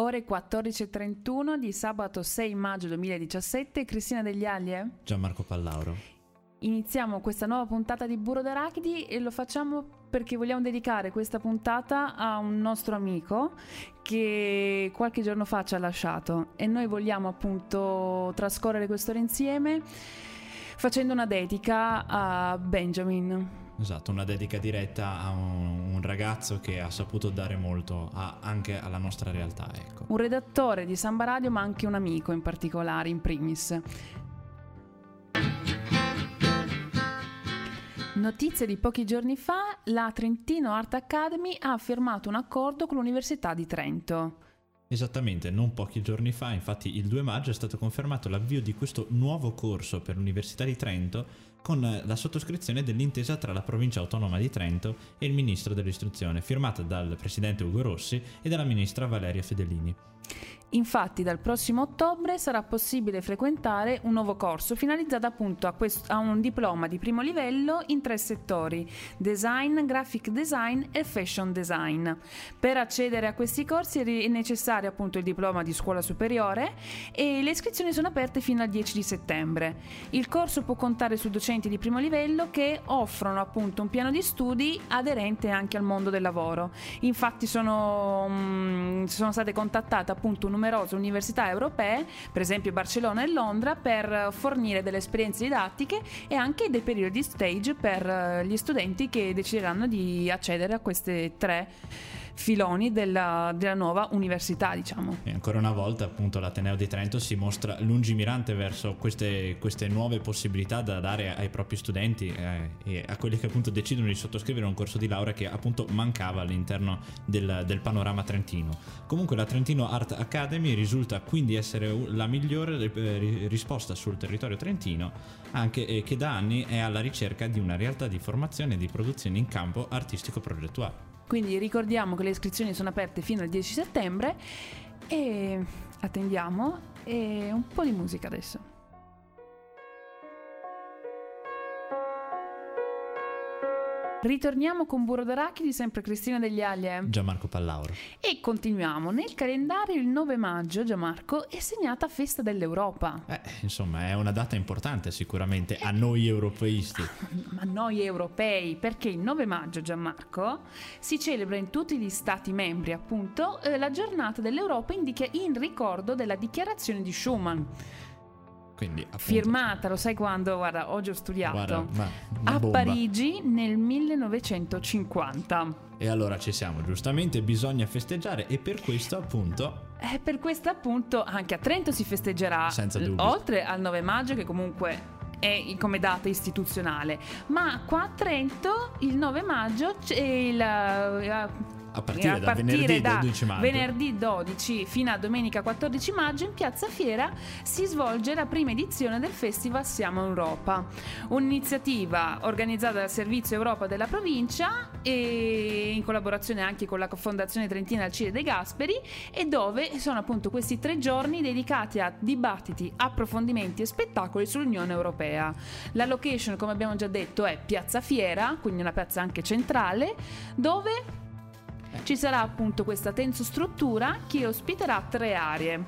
Ore 14.31 di sabato 6 maggio 2017, Cristina Degli Aglie. Gianmarco Pallauro. Iniziamo questa nuova puntata di Burro d'Arachidi e lo facciamo perché vogliamo dedicare questa puntata a un nostro amico che qualche giorno fa ci ha lasciato e noi vogliamo appunto trascorrere quest'ora insieme facendo una dedica a Benjamin. Esatto, una dedica diretta a un, un ragazzo che ha saputo dare molto a, anche alla nostra realtà. Ecco. Un redattore di Samba Radio, ma anche un amico in particolare, in primis. Notizie di pochi giorni fa, la Trentino Art Academy ha firmato un accordo con l'Università di Trento. Esattamente, non pochi giorni fa, infatti il 2 maggio è stato confermato l'avvio di questo nuovo corso per l'Università di Trento con la sottoscrizione dell'intesa tra la provincia autonoma di Trento e il ministro dell'istruzione, firmata dal presidente Ugo Rossi e dalla ministra Valeria Fedelini. Infatti dal prossimo ottobre sarà possibile frequentare un nuovo corso finalizzato appunto a, questo, a, un diploma di primo livello in tre settori, design, graphic design e fashion design. Per accedere a questi corsi è necessario appunto il diploma di scuola superiore e le iscrizioni sono aperte fino al 10 di settembre. Il corso può contare su docenti di primo livello che offrono appunto un piano di studi aderente anche al mondo del lavoro. Infatti sono, mh, sono state contattate appunto numerose università europee, per esempio Barcellona e Londra, per fornire delle esperienze didattiche e anche dei periodi stage per eh, gli studenti che decideranno di accedere a queste tre filoni della, della, nuova università, diciamo. E ancora una volta, appunto, l'Ateneo di Trento si mostra lungimirante verso queste, queste nuove possibilità da dare ai propri studenti eh, e a quelli che appunto decidono di sottoscrivere un corso di laurea che appunto mancava all'interno del, del panorama trentino. Comunque la Trentino Art Academy risulta quindi essere la migliore eh, risposta sul territorio trentino, anche eh, che da anni è alla ricerca di una realtà di formazione e di produzione in campo artistico-progettuale. Quindi ricordiamo che le iscrizioni sono aperte fino al 10 settembre e attendiamo e un po' di musica adesso. Ritorniamo con Burro d'Arachidi, sempre Cristina degli Aglie. Gianmarco Pallauro. E continuiamo. Nel calendario il 9 maggio, Gianmarco, è segnata Festa dell'Europa. Eh, insomma, è una data importante sicuramente a noi europeisti. Ma noi europei, perché il 9 maggio, Gianmarco, si celebra in tutti gli stati membri, appunto, eh, la giornata dell'Europa in ricordo della dichiarazione di Schuman. Quindi, appunto, firmata, lo sai quando? Guarda, oggi ho studiato guarda, a bomba. Parigi nel 1950. E allora ci siamo, giustamente bisogna festeggiare e per questo appunto e per questo appunto anche a Trento si festeggerà Senza dubbio. oltre al 9 maggio che comunque è come data istituzionale, ma qua a Trento il 9 maggio c'è il a partire, a da venerdì da 12 maggio. Venerdì 12 fino a domenica 14 maggio in Piazza Fiera si svolge la prima edizione del Festival Siamo Europa, un'iniziativa organizzata dal Servizio Europa della provincia e in collaborazione anche con la Fondazione Trentina Alcide De Gasperi e dove sono appunto questi tre giorni dedicati a dibattiti, approfondimenti e spettacoli sull'Unione Europea. La location, come abbiamo già detto, è Piazza Fiera, quindi una piazza anche centrale, dove ci sarà appunto questa tensostruttura che ospiterà tre aree.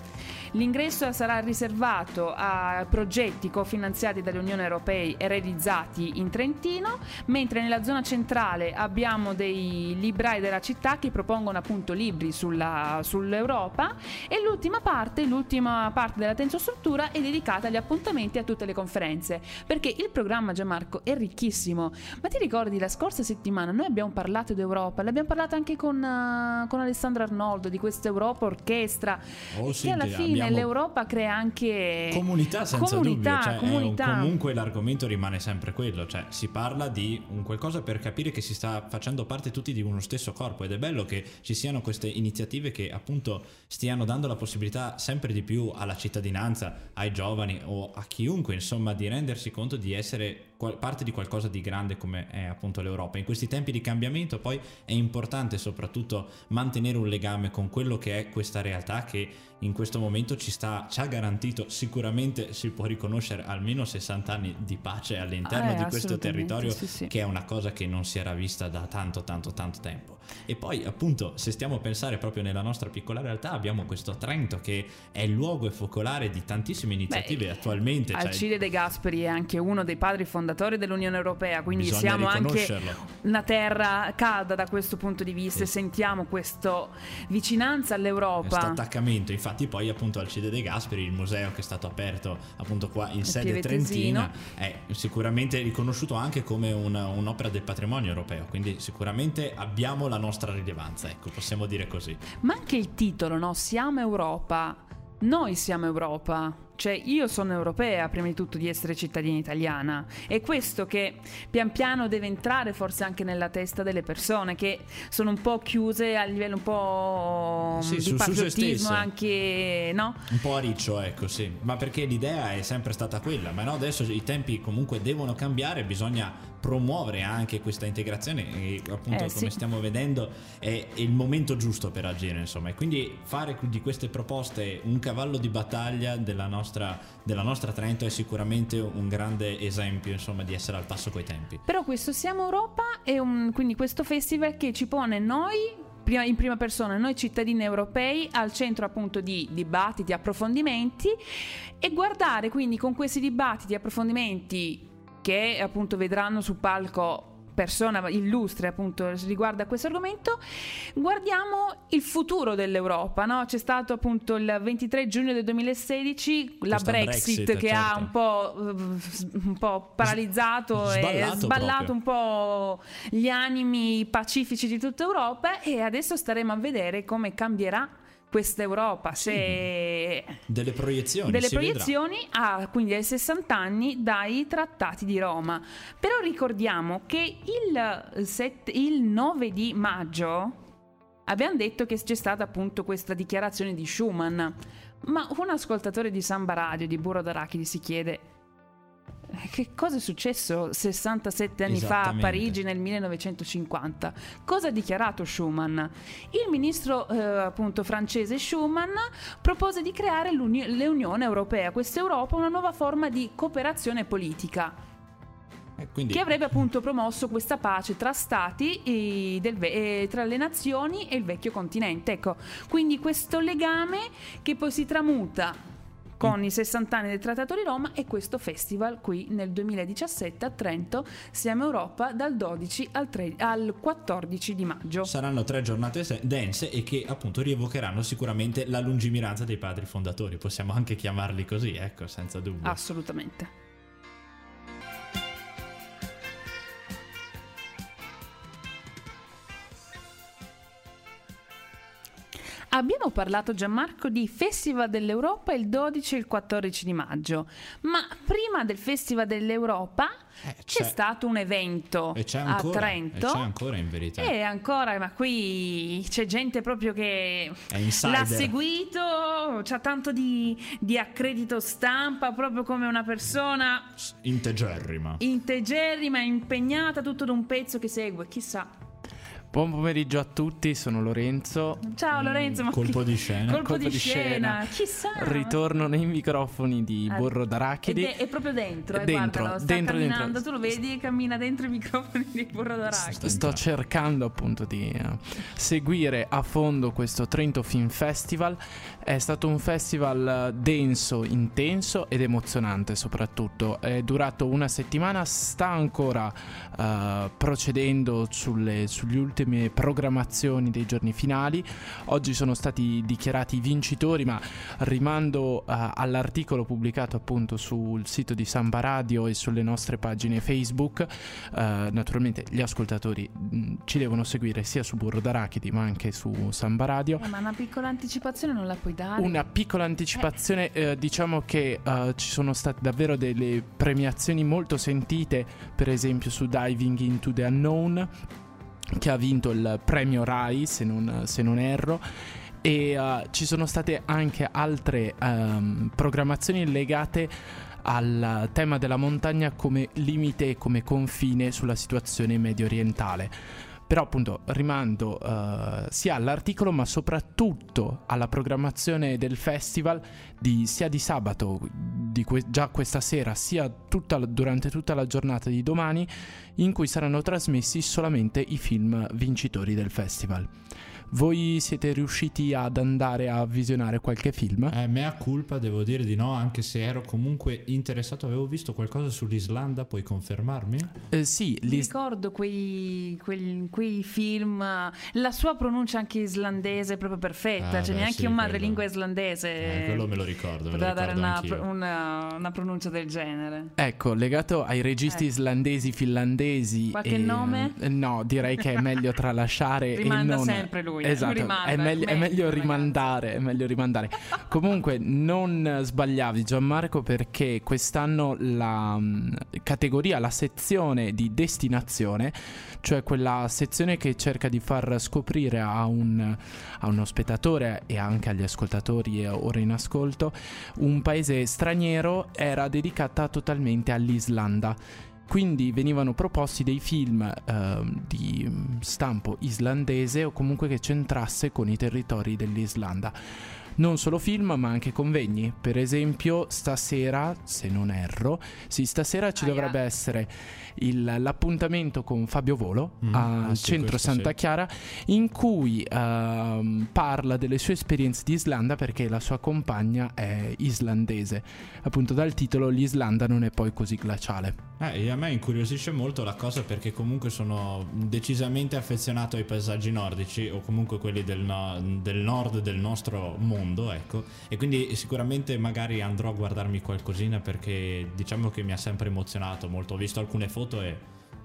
L'ingresso sarà riservato a progetti cofinanziati dall'Unione Europea e realizzati in Trentino, mentre nella zona centrale abbiamo dei librai della città che propongono appunto libri sulla, sull'Europa e l'ultima parte, l'ultima parte della tensostruttura è dedicata agli appuntamenti e a tutte le conferenze, perché il programma Gianmarco è ricchissimo. Ma ti ricordi la scorsa settimana noi abbiamo parlato d'Europa, l'abbiamo parlato anche con, uh, con Alessandro Arnoldo di questa Europa orchestra, oh, che alla fine l'Europa crea anche comunità senza comunità, dubbio, cioè, comunità. comunque l'argomento rimane sempre quello, cioè si parla di un qualcosa per capire che si sta facendo parte tutti di uno stesso corpo ed è bello che ci siano queste iniziative che appunto stiano dando la possibilità sempre di più alla cittadinanza, ai giovani o a chiunque insomma di rendersi conto di essere parte di qualcosa di grande come è appunto l'Europa. In questi tempi di cambiamento poi è importante soprattutto mantenere un legame con quello che è questa realtà che in questo momento ci, sta, ci ha garantito sicuramente si può riconoscere almeno 60 anni di pace all'interno Eh, di questo territorio sì, sì. che è una cosa che non si era vista da tanto tanto tanto tempo. E poi appunto se stiamo a pensare proprio nella nostra piccola realtà abbiamo questo Trento che è il luogo e focolare di tantissime iniziative Beh, attualmente. cioè, Alcide De Gasperi è anche uno dei padri fondatori dell'Unione Europea, quindi Bisogna siamo anche. Una terra calda da questo punto di vista e Sì. sentiamo questa vicinanza questo all'Europa. attaccamento infatti poi appunto Alcide De Gasperi il museo che è stato aperto appunto qua in sede trentina è sicuramente riconosciuto anche come una- un'opera del patrimonio europeo quindi sicuramente abbiamo la nostra rilevanza ecco possiamo dire così Ma anche il titolo, no? Siamo Europa. Noi siamo Europa. Cioè, io sono europea prima di tutto di essere cittadina italiana. È questo che pian piano deve entrare forse anche nella testa delle persone che sono un po' chiuse a livello un po' Sì, di su- su patriottismo, stesse. anche, no? Un po' a riccio, ecco, sì. Ma perché l'idea è sempre stata quella. Ma no, adesso i tempi comunque devono cambiare, bisogna promuovere anche questa integrazione e appunto Eh, come sì. stiamo vedendo è il momento giusto per agire, insomma. E quindi fare di queste proposte un cavallo di battaglia della nostra, della nostra Trento è sicuramente un grande esempio, insomma, di essere al passo coi tempi. Però questo Siamo Europa è un, quindi questo festival che ci pone noi in prima persona, noi cittadini europei, al centro appunto di dibattiti, approfondimenti e guardare quindi con questi dibattiti, approfondimenti che appunto vedranno sul palco persone illustri appunto riguardo a questo argomento guardiamo il futuro dell'Europa no? c'è stato appunto il 23 giugno del 2016 la Brexit, Brexit, che ha certo. un po', eh, un po' paralizzato e Sballato sballato proprio. un po' gli animi pacifici di tutta Europa e adesso staremo a vedere come cambierà questa Europa se Delle proiezioni. delle proiezioni a quindi ai 60 anni dai trattati di Roma. Però ricordiamo che il, set- il 9 di maggio abbiamo detto che c'è stata appunto questa dichiarazione di Schuman. Ma un ascoltatore di Samba Radio di Burro d'Arachidi si chiede che cosa è successo 67 anni fa a. Parigi nel 1950? Cosa ha dichiarato Schuman? Il ministro eh, appunto francese Schuman propose di creare l'Uni- l'Unione Europea, questa Europa, una nuova forma di cooperazione politica Eh, quindi, che avrebbe appunto promosso questa pace tra stati ve- e tra le nazioni e il vecchio continente. Ecco, quindi questo legame che poi si tramuta con i 60 anni del Trattato di Roma e questo festival qui nel 2017 a Trento, Siamo Europa, dal 12 al, tre- al 14 di maggio. Saranno tre giornate se- dense e che appunto rievocheranno sicuramente la lungimiranza dei padri fondatori. Possiamo anche chiamarli così, ecco, senza dubbio. Assolutamente. Abbiamo parlato Gianmarco di Festival dell'Europa il 12 e il 14 di maggio, ma prima del Festival dell'Europa Eh, c'è, stato un evento e c'è a ancora, Trento. E c'è ancora in verità. E ancora, ma qui c'è gente proprio che l'ha seguito, c'ha tanto di, di accredito stampa, proprio come una persona Integerrima. integerrima, impegnata, tutto d'un pezzo che segue, chissà. Buon pomeriggio a tutti, sono Lorenzo. Ciao Lorenzo, ma colpo chi- di scena. Colpo, Colpo di, di scena. scena. chissà. Ritorno nei microfoni di Ah, Borro Ed d'Arachidi. è, è proprio dentro, eh, Dentro, guardalo, sta dentro, camminando, dentro. tu lo vedi, cammina dentro i microfoni di Burro d'Arachidi. Sto cercando appunto di eh, seguire a fondo questo Trento Film Festival. È stato un festival eh, denso, intenso ed emozionante soprattutto. È durato una settimana, sta ancora eh, procedendo sulle, sulle ultime programmazioni dei giorni finali. Oggi sono stati dichiarati i vincitori, ma rimando eh, all'articolo pubblicato appunto sul sito di Samba Radio e sulle nostre pagine Facebook. Eh, naturalmente gli ascoltatori mh, ci devono seguire sia su Burro d'Arachidi ma anche su Samba Radio. Eh, ma una piccola anticipazione non la puoi dare? Una piccola anticipazione, eh, diciamo che eh, ci sono state davvero delle premiazioni molto sentite, per esempio su Diving into the Unknown, che ha vinto il premio Rai, se non, se non erro. E eh, ci sono state anche altre ehm, programmazioni legate al tema della montagna come limite e come confine sulla situazione medio orientale. Però appunto rimando uh, sia all'articolo ma soprattutto alla programmazione del festival di, sia di sabato, di que- già questa sera, sia tutta, durante tutta la giornata di domani in cui saranno trasmessi solamente i film vincitori del festival. Voi siete riusciti ad andare a visionare qualche film? Eh, mea culpa, devo dire di no, anche se ero comunque interessato. Avevo visto qualcosa sull'Islanda, puoi confermarmi? Eh, sì, Mi ricordo quei, quei, quei, film, la sua pronuncia anche islandese è proprio perfetta, ah, cioè beh, neanche sì, un madrelingua islandese. Eh, quello me lo ricordo. Poteva dare una, una, una, pronuncia del genere. Ecco, legato ai registi eh. islandesi, finlandesi. Qualche e, nome? Eh, no, direi che è meglio tralasciare. Rimanda e non... sempre lui lui. Esatto, rimanda, è, meglio, è meglio rimandare, è meglio rimandare. Comunque non sbagliavi Gianmarco perché quest'anno la um, categoria, la sezione di destinazione, cioè quella sezione che cerca di far scoprire a, un, a uno spettatore e anche agli ascoltatori ora in ascolto un paese straniero, era dedicata totalmente all'Islanda quindi venivano proposti dei film eh, di stampo islandese o comunque che centrasse con i territori dell'Islanda non solo film ma anche convegni. Per esempio stasera, se non erro, sì, stasera ci ah, dovrebbe yeah. essere il, l'appuntamento con Fabio Volo mm, al ah, sì, centro Santa sì. Chiara in cui uh, parla delle sue esperienze di Islanda perché la sua compagna è islandese. Appunto dal titolo l'Islanda non è poi così glaciale. Eh, a me incuriosisce molto la cosa perché comunque sono decisamente affezionato ai paesaggi nordici o comunque quelli del, no- del nord del nostro mondo, ecco. E quindi sicuramente magari andrò a guardarmi qualcosina perché diciamo che mi ha sempre emozionato molto. Ho visto alcune foto e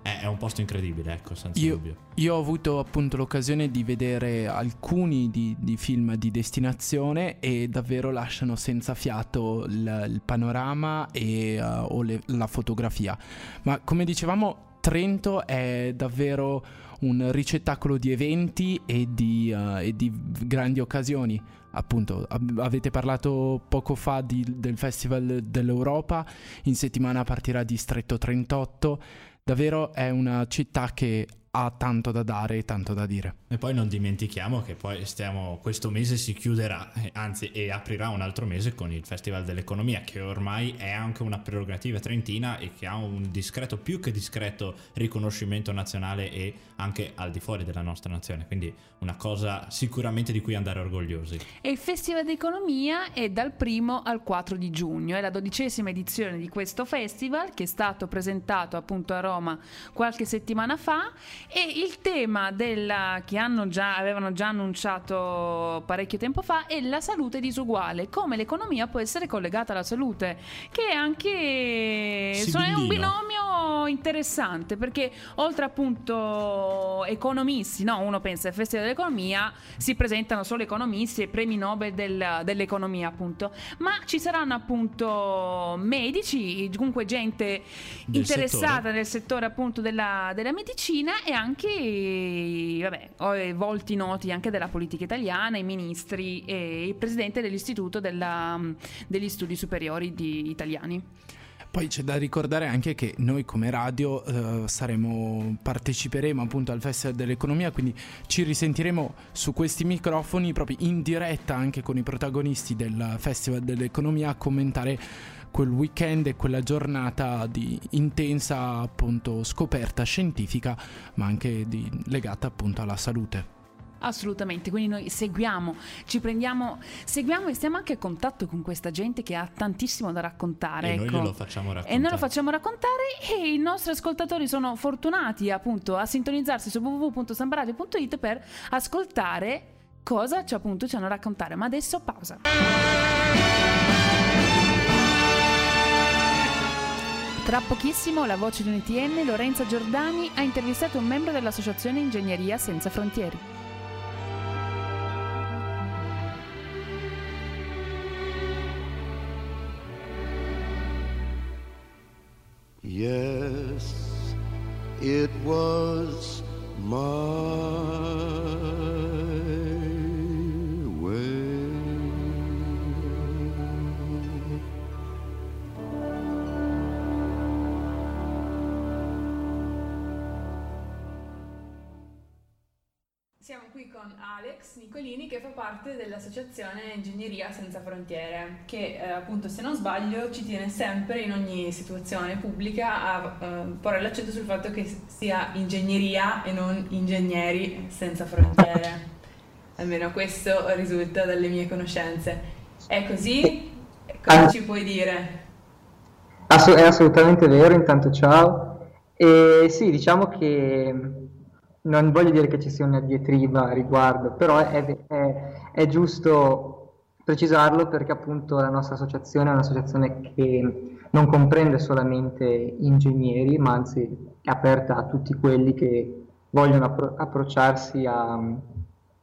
è un posto incredibile, ecco, senza io, dubbio. Io ho avuto appunto l'occasione di vedere alcuni di, di film di destinazione e davvero lasciano senza fiato il, il panorama e, uh, o le, la fotografia. Ma come dicevamo, Trento è davvero un ricettacolo di eventi e di, uh, e di grandi occasioni. Appunto, ab- avete parlato poco fa di, del Festival dell'Europa, in settimana partirà Distretto 38 davvero è una città che ha tanto da dare e tanto da dire. E poi non dimentichiamo che poi stiamo, questo mese si chiuderà, eh, anzi e aprirà un altro mese con il Festival dell'Economia che ormai è anche una prerogativa trentina e che ha un discreto, più che discreto riconoscimento nazionale e anche al di fuori della nostra nazione, quindi una cosa sicuramente di cui andare orgogliosi. E il Festival dell'Economia è dal primo al 4 di giugno, è la dodicesima edizione di questo festival che è stato presentato appunto a Roma qualche settimana fa e il tema della, che già, avevano già annunciato parecchio tempo fa è la salute disuguale, come l'economia può essere collegata alla salute, che è anche è un binomio interessante perché oltre appunto economisti, no? uno pensa al Festival dell'Economia, si presentano solo economisti e premi Nobel del, dell'economia appunto, ma ci saranno appunto medici, comunque gente del interessata settore. nel settore appunto della, della medicina e anche vabbè, volti noti anche della politica italiana, i ministri e il presidente dell'Istituto della, degli Studi Superiori di, italiani. Poi c'è da ricordare anche che noi come radio eh, saremo, parteciperemo appunto al Festival dell'Economia, quindi ci risentiremo su questi microfoni proprio in diretta anche con i protagonisti del Festival dell'Economia a commentare quel weekend e quella giornata di intensa appunto scoperta scientifica, ma anche di, legata appunto alla salute. Assolutamente, quindi noi seguiamo, ci prendiamo, seguiamo e stiamo anche a contatto con questa gente che ha tantissimo da raccontare. E ecco. noi lo facciamo raccontare. E noi lo facciamo raccontare e i nostri ascoltatori sono fortunati appunto a sintonizzarsi su www.sambaradio.it per ascoltare cosa ci, appunto, ci hanno a raccontare. Ma adesso pausa. Tra pochissimo la voce di UNITN, Lorenza Giordani, ha intervistato un membro dell'Associazione Ingegneria Senza Frontieri. Yes, it was my qui con Alex Nicolini che fa parte dell'associazione Ingegneria Senza Frontiere, che eh, appunto se non sbaglio ci tiene sempre in ogni situazione pubblica a eh, porre l'accento sul fatto che sia ingegneria e non ingegneri senza frontiere. Almeno questo risulta dalle mie conoscenze. È così? Cosa ci puoi dire? Ass- è assolutamente vero, intanto ciao. E sì, diciamo che non voglio dire che ci sia una diatriba a riguardo, però è, è, è, giusto precisarlo perché appunto la nostra associazione è un'associazione che non comprende solamente ingegneri, ma anzi è aperta a tutti quelli che vogliono appro- approcciarsi a,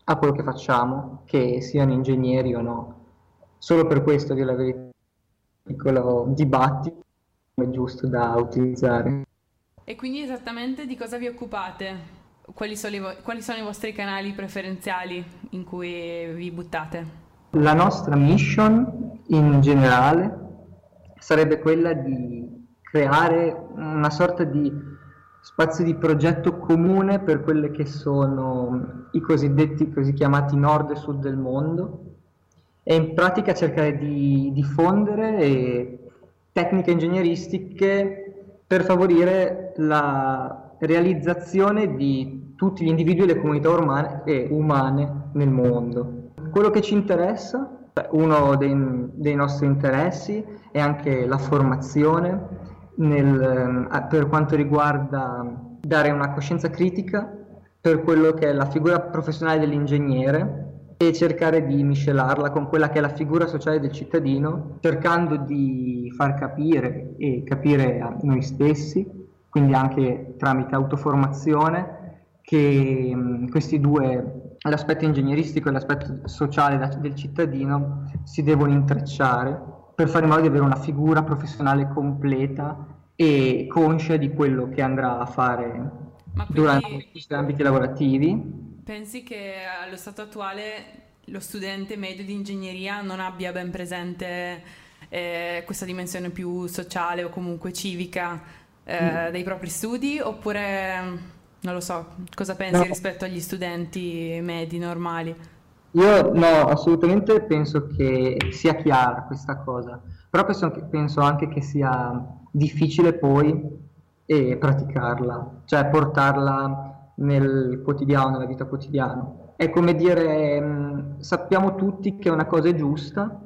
a, quello che facciamo, che siano ingegneri o no. Solo per questo, di la verità, piccolo dibattito è giusto da utilizzare. E quindi esattamente di cosa vi occupate? Quali sono, vo- quali sono i vostri canali preferenziali in cui vi buttate? La nostra mission in generale sarebbe quella di creare una sorta di spazio di progetto comune per quelle che sono i cosiddetti così chiamati nord e sud del mondo e in pratica cercare di diffondere tecniche ingegneristiche per favorire la realizzazione di tutti gli individui e le comunità umane, eh, umane nel mondo. Quello che ci interessa, uno dei, dei nostri interessi è anche la formazione nel, eh, per quanto riguarda dare una coscienza critica per quello che è la figura professionale dell'ingegnere e cercare di miscelarla con quella che è la figura sociale del cittadino, cercando di far capire e capire a noi stessi quindi anche tramite autoformazione, che mh, questi due, l'aspetto ingegneristico e l'aspetto sociale da, del cittadino, si devono intrecciare per fare in modo di avere una figura professionale completa e conscia di quello che andrà a fare durante i suoi ambiti lavorativi. Pensi che allo stato attuale lo studente medio di ingegneria non abbia ben presente eh, questa dimensione più sociale o comunque civica eh, dei propri studi oppure non lo so, cosa pensi no. rispetto agli studenti medi normali? Io no, assolutamente penso che sia chiara questa cosa, però penso, anche che sia difficile poi eh, praticarla, cioè portarla nel quotidiano, nella vita quotidiana. È come dire, mh, sappiamo tutti che una cosa è giusta,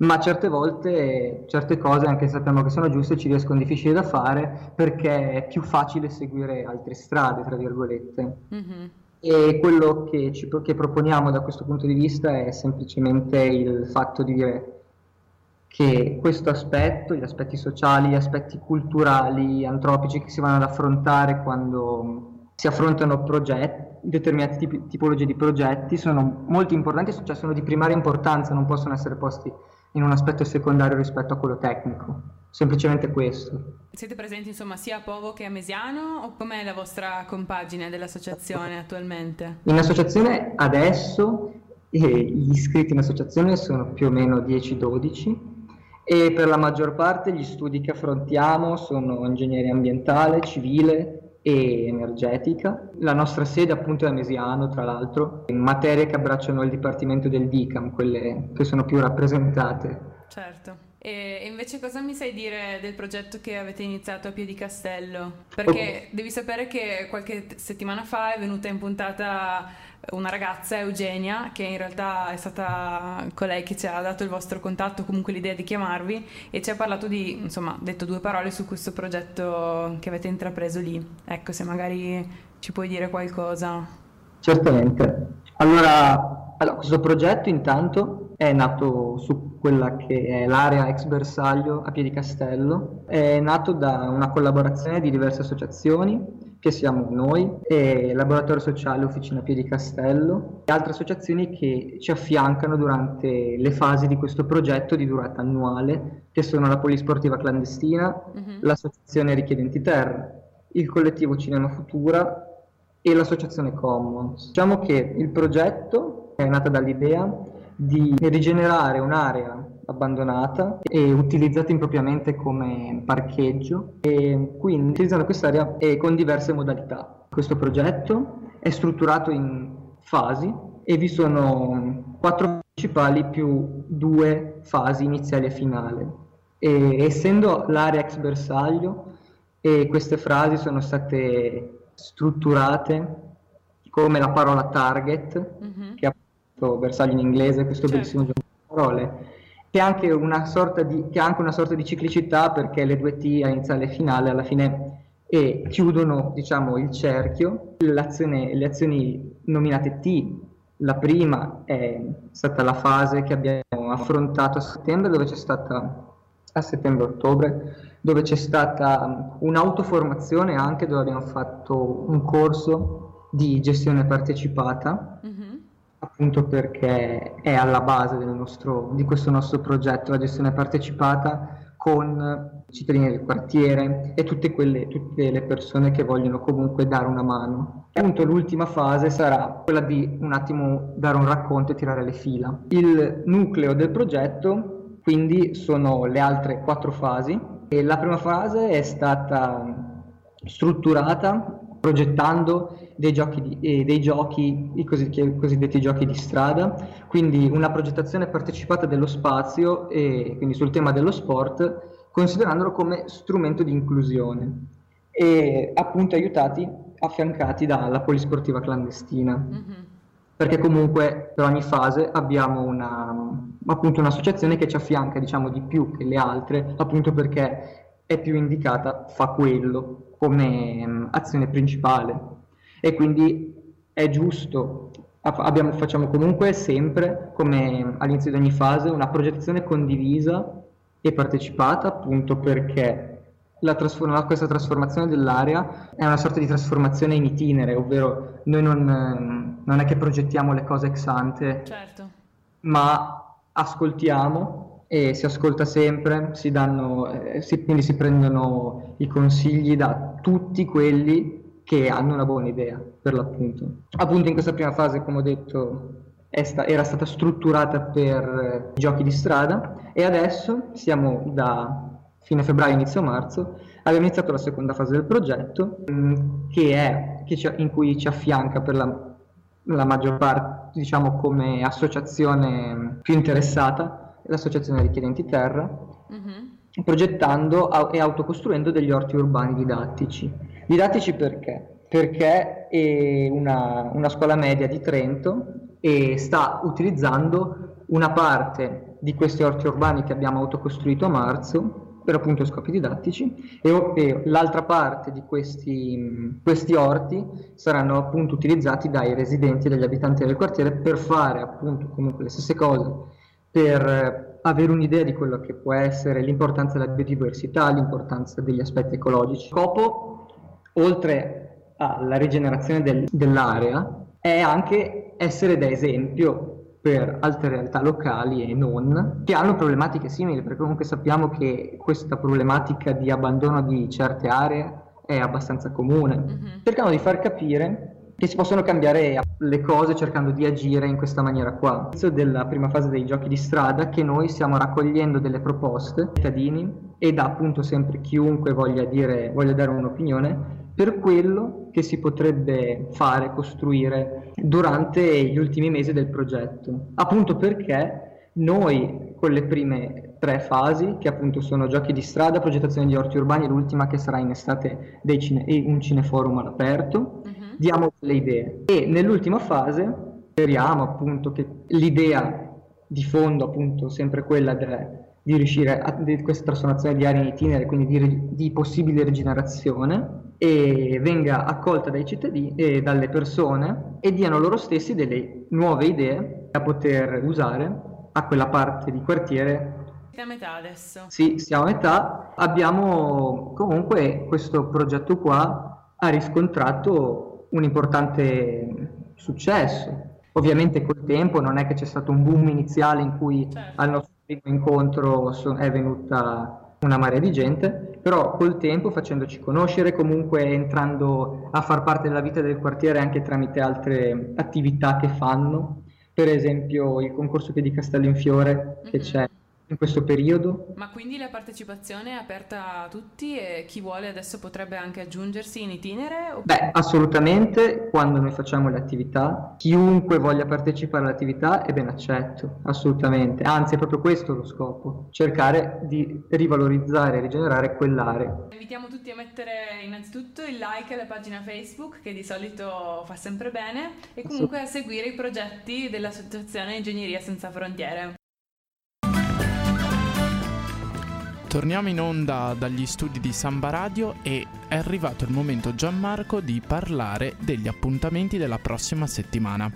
ma certe volte certe cose, anche se sappiamo che sono giuste, ci riescono difficili da fare perché è più facile seguire altre strade, tra virgolette. Mm-hmm. E quello che, ci, che proponiamo da questo punto di vista è semplicemente il fatto di dire che questo aspetto, gli aspetti sociali, gli aspetti culturali, antropici che si vanno ad affrontare quando si affrontano progetti, determinate tipi, tipologie di progetti, sono molto importanti, cioè sono di primaria importanza, non possono essere posti in un aspetto secondario rispetto a quello tecnico. Semplicemente questo. Siete presenti insomma sia a Povo che a Mesiano o com'è la vostra compagine dell'associazione attualmente? In associazione adesso eh, gli iscritti in associazione sono più o meno 10-12 e per la maggior parte gli studi che affrontiamo sono ingegneria ambientale, civile, e energetica. La nostra sede appunto è a Mesiano, tra l'altro, in materie che abbracciano il dipartimento del DICAM, quelle che sono più rappresentate. Certo. E invece cosa mi sai dire del progetto che avete iniziato a Piedicastello? Perché okay. devi sapere che qualche settimana fa è venuta in puntata una ragazza, Eugenia, che in realtà è stata colei che ci ha dato il vostro contatto, comunque l'idea di chiamarvi e ci ha parlato di, insomma, detto due parole su questo progetto che avete intrapreso lì. Ecco, se magari ci puoi dire qualcosa. Certamente. Allora, allora questo progetto intanto è nato su quella che è l'area ex bersaglio a Piedicastello, è nato da una collaborazione di diverse associazioni che siamo noi, e Laboratorio Sociale Officina Piedi Castello e altre associazioni che ci affiancano durante le fasi di questo progetto di durata annuale, che sono la Polisportiva Clandestina, uh-huh. l'Associazione Richiedenti Terra, il collettivo Cinema Futura e l'Associazione Commons. Diciamo che il progetto è nato dall'idea di rigenerare un'area abbandonata e utilizzata impropriamente come parcheggio e quindi utilizzando quest'area e con diverse modalità. Questo progetto è strutturato in fasi e vi sono quattro principali più due fasi iniziali e finali. E, essendo l'area ex bersaglio, e queste frasi sono state strutturate come la parola target, mm-hmm. che appunto bersaglio in inglese, questo certo. bellissimo gioco di parole, che ha, anche una sorta di, che ha anche una sorta di ciclicità perché le due T a iniziale e finale alla fine e chiudono diciamo, il cerchio. le azioni nominate T, la prima è stata la fase che abbiamo affrontato a settembre, dove c'è stata a settembre-ottobre, dove c'è stata un'autoformazione anche, dove abbiamo fatto un corso di gestione partecipata, mm-hmm. Appunto perché è alla base nostro, di questo nostro progetto, la gestione partecipata con i cittadini del quartiere e tutte, quelle, tutte le persone che vogliono comunque dare una mano. Appunto l'ultima fase sarà quella di un attimo dare un racconto e tirare le fila. Il nucleo del progetto quindi sono le altre quattro fasi e la prima fase è stata strutturata progettando dei giochi, di, eh, dei giochi i cosiddetti giochi di strada, quindi una progettazione partecipata dello spazio e quindi sul tema dello sport, considerandolo come strumento di inclusione e appunto aiutati, affiancati dalla polisportiva clandestina. Mm-hmm. Perché comunque per ogni fase abbiamo una, appunto un'associazione che ci affianca diciamo di più che le altre, appunto perché è più indicata, fa quello come um, azione principale e quindi è giusto, abbiamo, facciamo comunque sempre, come all'inizio di ogni fase, una progettazione condivisa e partecipata appunto perché la trasform- questa trasformazione dell'area è una sorta di trasformazione in itinere, ovvero noi non, non è che progettiamo le cose ex ante, certo. ma ascoltiamo e si ascolta sempre, si danno, eh, si, quindi si prendono i consigli da tutti quelli che hanno una buona idea, per l'appunto. Appunto in questa prima fase, come ho detto, sta- era stata strutturata per eh, giochi di strada e adesso siamo da fine febbraio, inizio marzo, abbiamo iniziato la seconda fase del progetto mh, mm, che è, che ci, in cui ci affianca per la, la maggior parte, diciamo come associazione più interessata, l'associazione richiedenti terra, mm-hmm. progettando e autocostruendo degli orti urbani didattici Didattici perché? Perché è una, una scuola media di Trento e sta utilizzando una parte di questi orti urbani che abbiamo autocostruito a marzo per appunto scopi didattici e, e l'altra parte di questi, questi, orti saranno appunto utilizzati dai residenti e dagli abitanti del quartiere per fare appunto comunque le stesse cose per avere un'idea di quello che può essere l'importanza della biodiversità, l'importanza degli aspetti ecologici. Scopo oltre alla rigenerazione del, dell'area, è anche essere da esempio per altre realtà locali e non, che hanno problematiche simili, perché comunque sappiamo che questa problematica di abbandono di certe aree è abbastanza comune. Mm-hmm. Cercano di far capire che si possono cambiare le cose cercando di agire in questa maniera qua. All'inizio della prima fase dei giochi di strada che noi stiamo raccogliendo delle proposte cittadini e da appunto sempre chiunque voglia, dire, voglia dare un'opinione per quello che si potrebbe fare, costruire durante gli ultimi mesi del progetto. Appunto perché noi con le prime tre fasi, che appunto sono giochi di strada, progettazione di orti urbani, l'ultima che sarà in estate cine- un cineforum all'aperto, uh-huh. Diamo le idee. E nell'ultima fase speriamo appunto che l'idea di fondo, appunto sempre quella de- di riuscire a di questa trasformazione di aree in itinere, quindi di, di possibile rigenerazione, e venga accolta dai cittadini e dalle persone e diano loro stessi delle nuove idee da poter usare a quella parte di quartiere. Siamo a metà adesso. Sì, siamo a metà. Abbiamo comunque questo progetto qua ha riscontrato un importante successo. Ovviamente col tempo non è che c'è stato un boom iniziale in cui certo. al nostro primo incontro è venuta una marea di gente, però col tempo facendoci conoscere, comunque entrando a far parte della vita del quartiere anche tramite altre attività che fanno, per esempio il concorso che di Castello in Fiore che mm-hmm. c'è in questo periodo. Ma quindi la partecipazione è aperta a tutti e chi vuole adesso potrebbe anche aggiungersi in itinere? O... Beh, assolutamente, quando noi facciamo le attività, chiunque voglia partecipare all'attività è ben accetto, assolutamente. Anzi, è proprio questo lo scopo, cercare di rivalorizzare e rigenerare quell'area. Invitiamo tutti a mettere innanzitutto il like alla pagina Facebook, che di solito fa sempre bene, e comunque a seguire i progetti dell'Associazione Ingegneria Senza Frontiere. Torniamo in onda dagli studi di Samba Radio e è arrivato il momento Gianmarco di parlare degli appuntamenti della prossima settimana.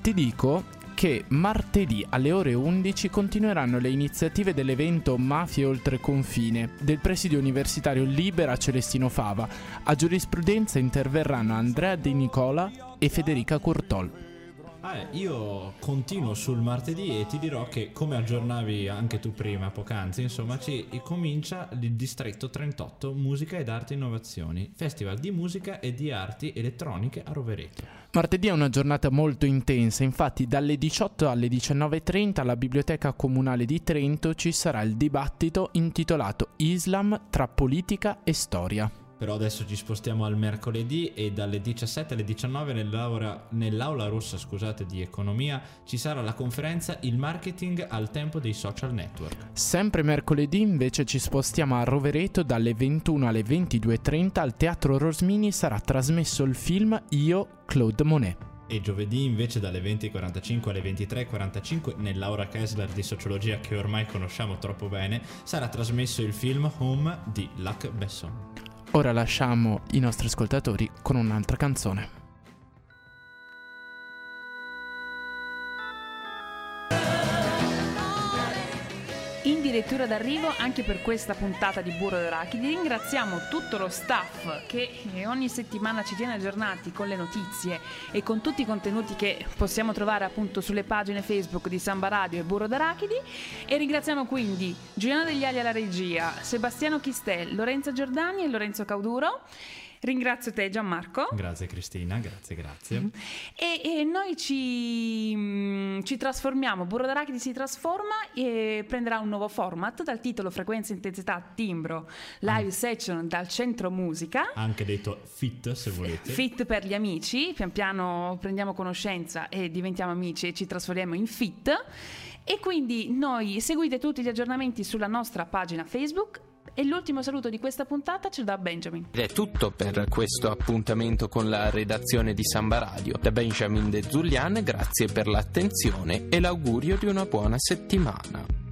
Ti dico che martedì alle ore 11 continueranno le iniziative dell'evento Mafie oltre confine del presidio universitario Libera Celestino Fava. A giurisprudenza interverranno Andrea De Nicola e Federica Curtol. Ah, io continuo sul martedì e ti dirò che, come aggiornavi anche tu prima, poc'anzi, insomma, ci comincia il distretto 38 Musica ed Arte Innovazioni, festival di musica e di arti elettroniche a Rovereto. Martedì è una giornata molto intensa, infatti dalle 18 alle 19.30 alla Biblioteca Comunale di Trento ci sarà il dibattito intitolato Islam tra politica e storia. Però adesso ci spostiamo al mercoledì e dalle 17 alle 19 nell'aula, nell'aula rossa scusate, di economia ci sarà la conferenza Il marketing al tempo dei social network. Sempre mercoledì invece ci spostiamo a Rovereto dalle 21 alle 22.30 al Teatro Rosmini sarà trasmesso il film Io, Claude Monet. E giovedì invece dalle 20.45 alle 23.45 nell'Aura Kessler di sociologia che ormai conosciamo troppo bene sarà trasmesso il film Home di Luc Besson. Ora lasciamo i nostri ascoltatori con un'altra canzone. Dirittura d'arrivo anche per questa puntata di Burro d'Arachidi. Ringraziamo tutto lo staff che ogni settimana ci tiene aggiornati con le notizie e con tutti i contenuti che possiamo trovare appunto sulle pagine Facebook di Samba Radio e Burro d'Arachidi. E ringraziamo quindi Giuliano Degli Ali alla regia, Sebastiano Chistel, Lorenzo Giordani e Lorenzo Cauduro Ringrazio te Gianmarco. Grazie Cristina, grazie, grazie. Mm-hmm. E, e noi ci, mm, ci, trasformiamo, Burro d'Arachidi si trasforma e prenderà un nuovo format dal titolo Frequenza, Intensità, Timbro, Live mm. Session dal Centro Musica. Anche detto FIT se volete. FIT per gli amici, pian piano prendiamo conoscenza e diventiamo amici e ci trasformiamo in FIT. E quindi noi seguite tutti gli aggiornamenti sulla nostra pagina Facebook e l'ultimo saluto di questa puntata ce lo dà Benjamin. Ed è tutto per questo appuntamento con la redazione di Samba Radio. Da Benjamin De Zulian, grazie per l'attenzione e l'augurio di una buona settimana.